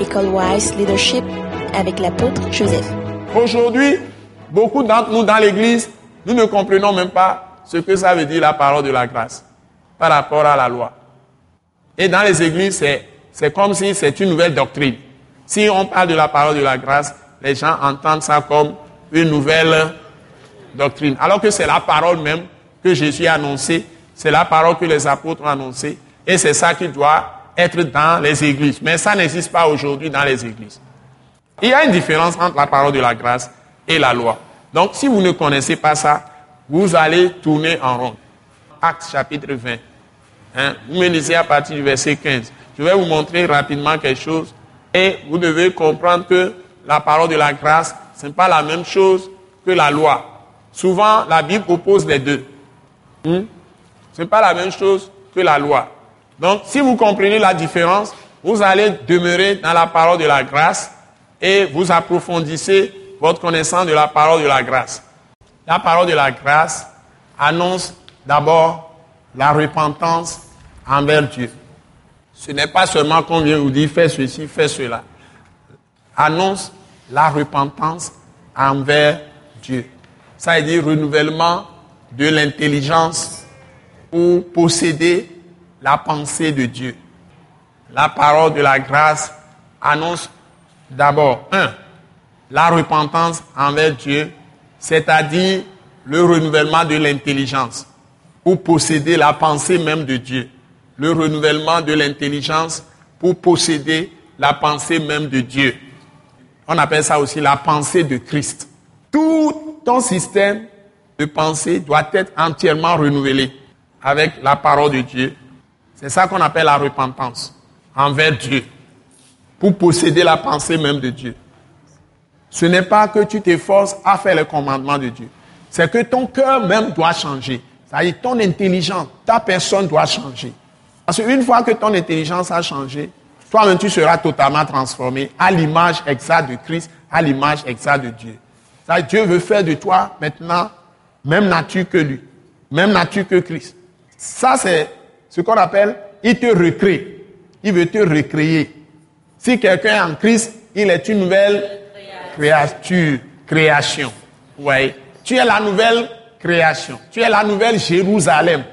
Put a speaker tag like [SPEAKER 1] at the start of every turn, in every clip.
[SPEAKER 1] École Wise Leadership avec l'apôtre Joseph.
[SPEAKER 2] Aujourd'hui, beaucoup d'entre nous dans l'église, nous ne comprenons même pas ce que ça veut dire la parole de la grâce par rapport à la loi. Et dans les églises, c'est, comme si c'est une nouvelle doctrine. Si on parle de la parole de la grâce, les gens entendent ça comme une nouvelle doctrine. Alors que c'est la parole même que Jésus a annoncée, c'est la parole que les apôtres ont annoncée, et c'est ça qui doit être dans les églises. Mais ça n'existe pas aujourd'hui dans les églises. Il y a une différence entre la parole de la grâce et la loi. Donc, si vous ne connaissez pas ça, vous allez tourner en rond. Acte chapitre 20. Hein? Vous me lisez à partir du verset 15. Je vais vous montrer rapidement quelque chose et vous devez comprendre que la parole de la grâce, ce n'est pas la même chose que la loi. Souvent, la Bible oppose les deux. Hmm? Ce n'est pas la même chose que la loi. Donc, si vous comprenez la différence, vous allez demeurer dans la parole de la grâce et vous approfondissez votre connaissance de la parole de la grâce. La parole de la grâce annonce d'abord la repentance envers Dieu. Ce n'est pas seulement qu'on vient vous dire fais ceci, fais cela. Annonce la repentance envers Dieu. Ça veut dire renouvellement de l'intelligence pour posséder la pensée de Dieu. La parole de la grâce annonce d'abord, un, la repentance envers Dieu, c'est-à-dire le renouvellement de l'intelligence pour posséder la pensée même de Dieu. Le renouvellement de l'intelligence pour posséder la pensée même de Dieu. On appelle ça aussi la pensée de Christ. Tout ton système de pensée doit être entièrement renouvelé avec la parole de Dieu. C'est ça qu'on appelle la repentance envers Dieu, pour posséder la pensée même de Dieu. Ce n'est pas que tu t'efforces à faire le commandement de Dieu. C'est que ton cœur même doit changer. C'est-à-dire ton intelligence, ta personne doit changer. Parce qu'une fois que ton intelligence a changé, toi-même tu seras totalement transformé à l'image exacte de Christ, à l'image exacte de Dieu. Dieu veut faire de toi maintenant même nature que lui, même nature que Christ. Ça, c'est ce qu'on appelle, il te recrée. Il veut te recréer. Si quelqu'un est en Christ, il est une nouvelle créature, création. Ouais. Tu es la nouvelle création. Tu es la nouvelle Jérusalem.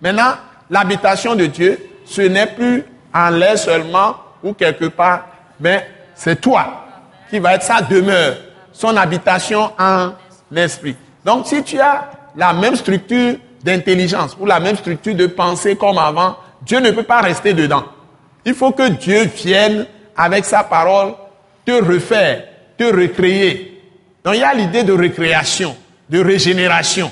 [SPEAKER 2] Maintenant, l'habitation de Dieu, ce n'est plus en l'air seulement ou quelque part, mais c'est toi qui va être sa demeure, son habitation en esprit. Donc, si tu as la même structure d'intelligence ou la même structure de pensée comme avant, Dieu ne peut pas rester dedans. Il faut que Dieu vienne avec sa parole te refaire, te recréer. Donc il y a l'idée de récréation, de régénération.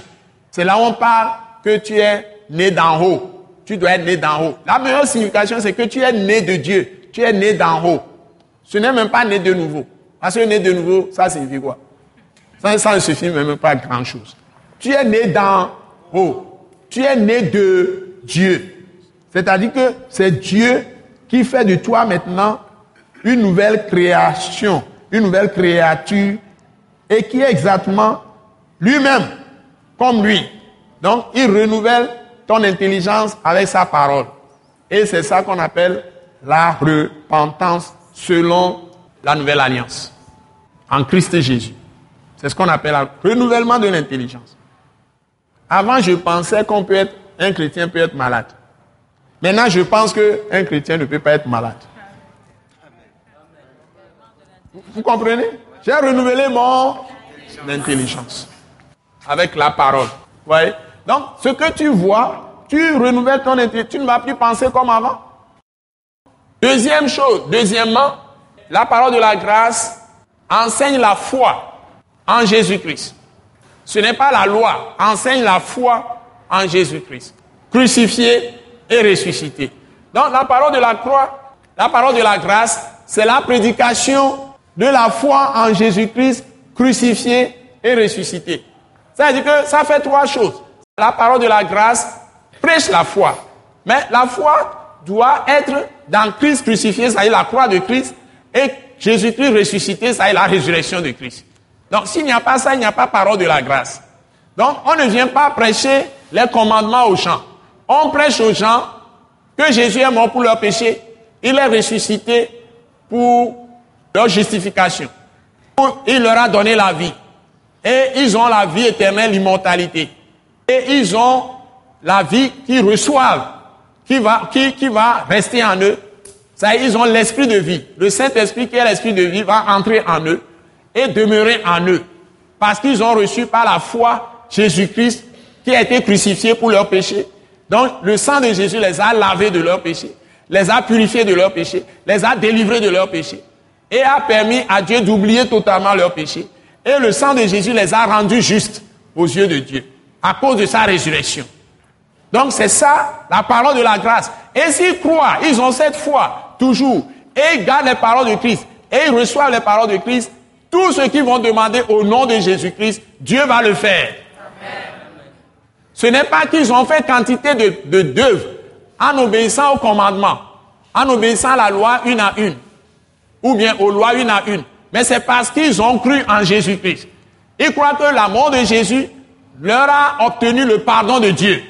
[SPEAKER 2] C'est là où on parle que tu es né d'en haut. Tu dois être né d'en haut. La meilleure signification, c'est que tu es né de Dieu. Tu es né d'en haut. Ce n'est même pas né de nouveau. Parce que né de nouveau, ça signifie quoi? Ça, ne suffit même pas grand-chose. Tu es né d'en haut. Tu es né de Dieu. C'est-à-dire que c'est Dieu qui fait de toi maintenant une nouvelle création une nouvelle créature et qui est exactement lui-même, comme lui. Donc, il renouvelle ton intelligence avec sa parole. Et c'est ça qu'on appelle la repentance selon la nouvelle alliance en Christ Jésus. C'est ce qu'on appelle le renouvellement de l'intelligence. Avant, je pensais qu'on peut être, un chrétien peut être malade. Maintenant, je pense qu'un chrétien ne peut pas être malade. Vous comprenez? J'ai renouvelé mon intelligence avec la parole. voyez? Donc, ce que tu vois, tu renouvelles ton intelligence. Tu ne vas plus penser comme avant. Deuxième chose, deuxièmement, la parole de la grâce enseigne la foi en Jésus-Christ. Ce n'est pas la loi, enseigne la foi en Jésus-Christ. Crucifié et ressuscité. Donc la parole de la croix, la parole de la grâce, c'est la prédication de la foi en Jésus-Christ crucifié et ressuscité. Ça veut dire que ça fait trois choses. La parole de la grâce prêche la foi. Mais la foi doit être dans Christ crucifié, ça à dire la croix de Christ, et Jésus-Christ ressuscité, ça à dire la résurrection de Christ. Donc s'il n'y a pas ça, il n'y a pas parole de la grâce. Donc on ne vient pas prêcher les commandements aux gens. On prêche aux gens que Jésus est mort pour leur péché, il est ressuscité pour leur justification. Il leur a donné la vie. Et ils ont la vie éternelle, l'immortalité. Et ils ont la vie qu'ils reçoivent, qui va, qui, qui va rester en eux. Ça, ils ont l'esprit de vie. Le Saint-Esprit qui est l'esprit de vie va entrer en eux et demeurer en eux. Parce qu'ils ont reçu par la foi Jésus-Christ qui a été crucifié pour leurs péchés. Donc, le sang de Jésus les a lavés de leurs péchés, les a purifiés de leurs péchés, les a délivrés de leurs péchés et a permis à Dieu d'oublier totalement leurs péchés. Et le sang de Jésus les a rendus justes aux yeux de Dieu à cause de sa résurrection. Donc c'est ça la parole de la grâce. Et s'ils croient, ils ont cette foi toujours, et ils gardent les paroles de Christ, et ils reçoivent les paroles de Christ, tout ce qu'ils vont demander au nom de Jésus-Christ, Dieu va le faire. Ce n'est pas qu'ils ont fait quantité de d'œuvres en obéissant au commandement, en obéissant à la loi une à une ou bien aux lois une à une. Mais c'est parce qu'ils ont cru en Jésus-Christ. Ils croient que la mort de Jésus leur a obtenu le pardon de Dieu.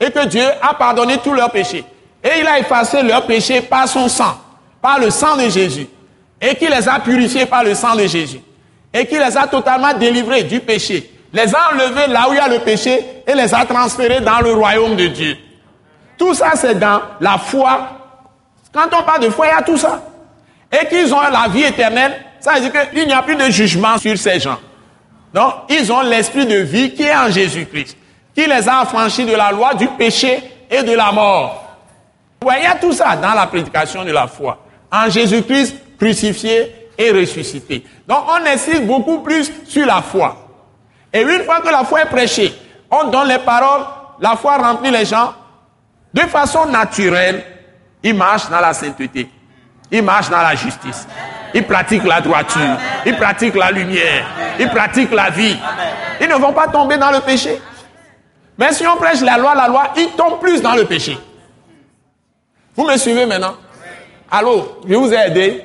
[SPEAKER 2] Et que Dieu a pardonné tous leurs péchés. Et il a effacé leurs péchés par son sang, par le sang de Jésus. Et qu'il les a purifiés par le sang de Jésus. Et qu'il les a totalement délivrés du péché. Les a enlevés là où il y a le péché et les a transférés dans le royaume de Dieu. Tout ça, c'est dans la foi. Quand on parle de foi, il y a tout ça et qu'ils ont la vie éternelle, ça veut dire qu'il n'y a plus de jugement sur ces gens. Donc, ils ont l'esprit de vie qui est en Jésus-Christ, qui les a affranchis de la loi, du péché et de la mort. Vous voyez, il y a tout ça dans la prédication de la foi. En Jésus-Christ crucifié et ressuscité. Donc, on insiste beaucoup plus sur la foi. Et une fois que la foi est prêchée, on donne les paroles, la foi remplit les gens. De façon naturelle, ils marchent dans la sainteté. Ils marchent dans la justice. Ils pratiquent la droiture. Ils pratiquent la lumière. Ils pratiquent la vie. Ils ne vont pas tomber dans le péché. Mais si on prêche la loi, la loi, ils tombent plus dans le péché. Vous me suivez maintenant? Allô, je vous ai aidé